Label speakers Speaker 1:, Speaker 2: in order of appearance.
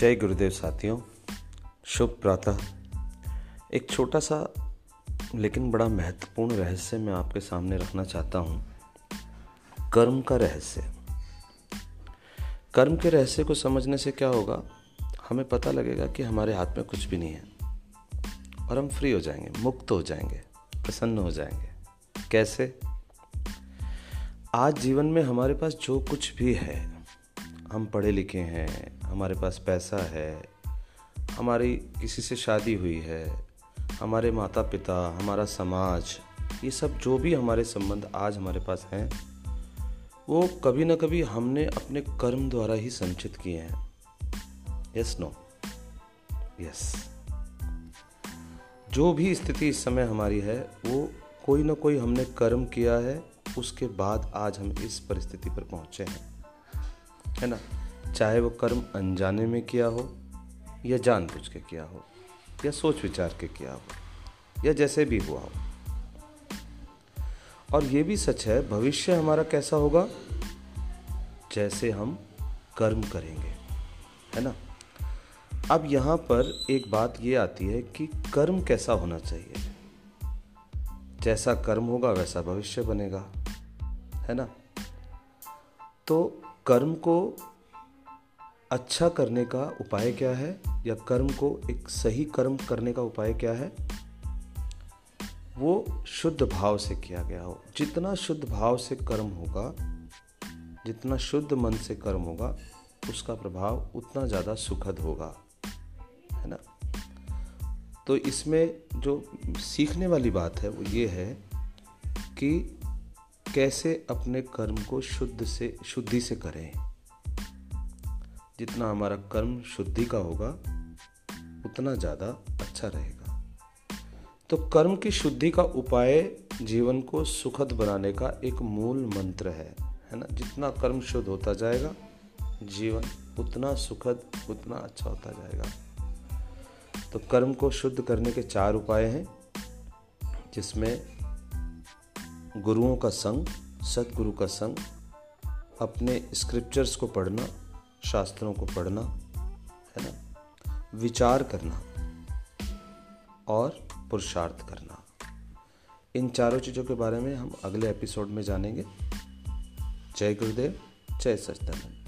Speaker 1: जय गुरुदेव साथियों, शुभ प्रातः। एक छोटा सा, लेकिन बड़ा महत्वपूर्ण रहस्य मैं आपके सामने रखना चाहता हूँ। कर्म का रहस्य। कर्म के रहस्य को समझने से क्या होगा? हमें पता लगेगा कि हमारे हाथ में कुछ भी नहीं है। और हम फ्री हो जाएँगे, मुक्त हो जाएँगे, प्रसन्न हो जाएँगे। कैसे? आज जीवन में हमारे पास जो कुछ भी है हम पढ़े लिखे हैं, हमारे पास पैसा है, हमारी किसी से शादी हुई है, हमारे माता पिता हमारा समाज, ये सब जो भी हमारे संबंध आज हमारे पास हैं, वो कभी ना कभी हमने अपने कर्म द्वारा ही संचित किए हैं। यस नो यस जो भी स्थिति इस समय हमारी है, वो कोई ना कोई हमने कर्म किया है, उसके बाद आज हम इस परिस्थिति पर पहुँचे हैं। है ना? चाहे वो कर्म अनजाने में किया हो, या जानबूझ के किया हो, या सोच विचार के किया हो, या जैसे भी हुआ हो। और ये भी सच है, भविष्य हमारा कैसा होगा? जैसे हम कर्म करेंगे, है ना? अब यहाँ पर एक बात ये आती है कि कर्म कैसा होना चाहिए? जैसा कर्म होगा, वैसा भविष्य बनेगा, है ना? तो कर्म को अच्छा करने का उपाय क्या है? या कर्म को एक सही कर्म करने का उपाय क्या है? वो शुद्ध भाव से किया गया हो। जितना शुद्ध भाव से कर्म होगा, जितना शुद्ध मन से कर्म होगा, उसका प्रभाव उतना ज़्यादा सुखद होगा। है ना? तो इसमें जो सीखने वाली बात है वो ये है कि कैसे अपने कर्म को शुद्ध से, शुद्धि से करें? जितना हमारा कर्म शुद्धि का होगा, उतना ज़्यादा अच्छा रहेगा। तो कर्म की शुद्धि का उपाय जीवन को सुखद बनाने का एक मूल मंत्र है है ना? जितना कर्म शुद्ध होता जाएगा, जीवन उतना सुखद, उतना अच्छा होता जाएगा। तो कर्म को शुद्ध करने के चार उपाय हैं, जिसमें गुरुओं का संग सतगुरु का संग, अपने स्क्रिप्चर्स को पढ़ना, शास्त्रों को पढ़ना, है ना? विचार करना और पुरुषार्थ करना। इन चारों चीज़ों के बारे में हम अगले एपिसोड में जानेंगे। जय गुरुदेव, जय सचदानंद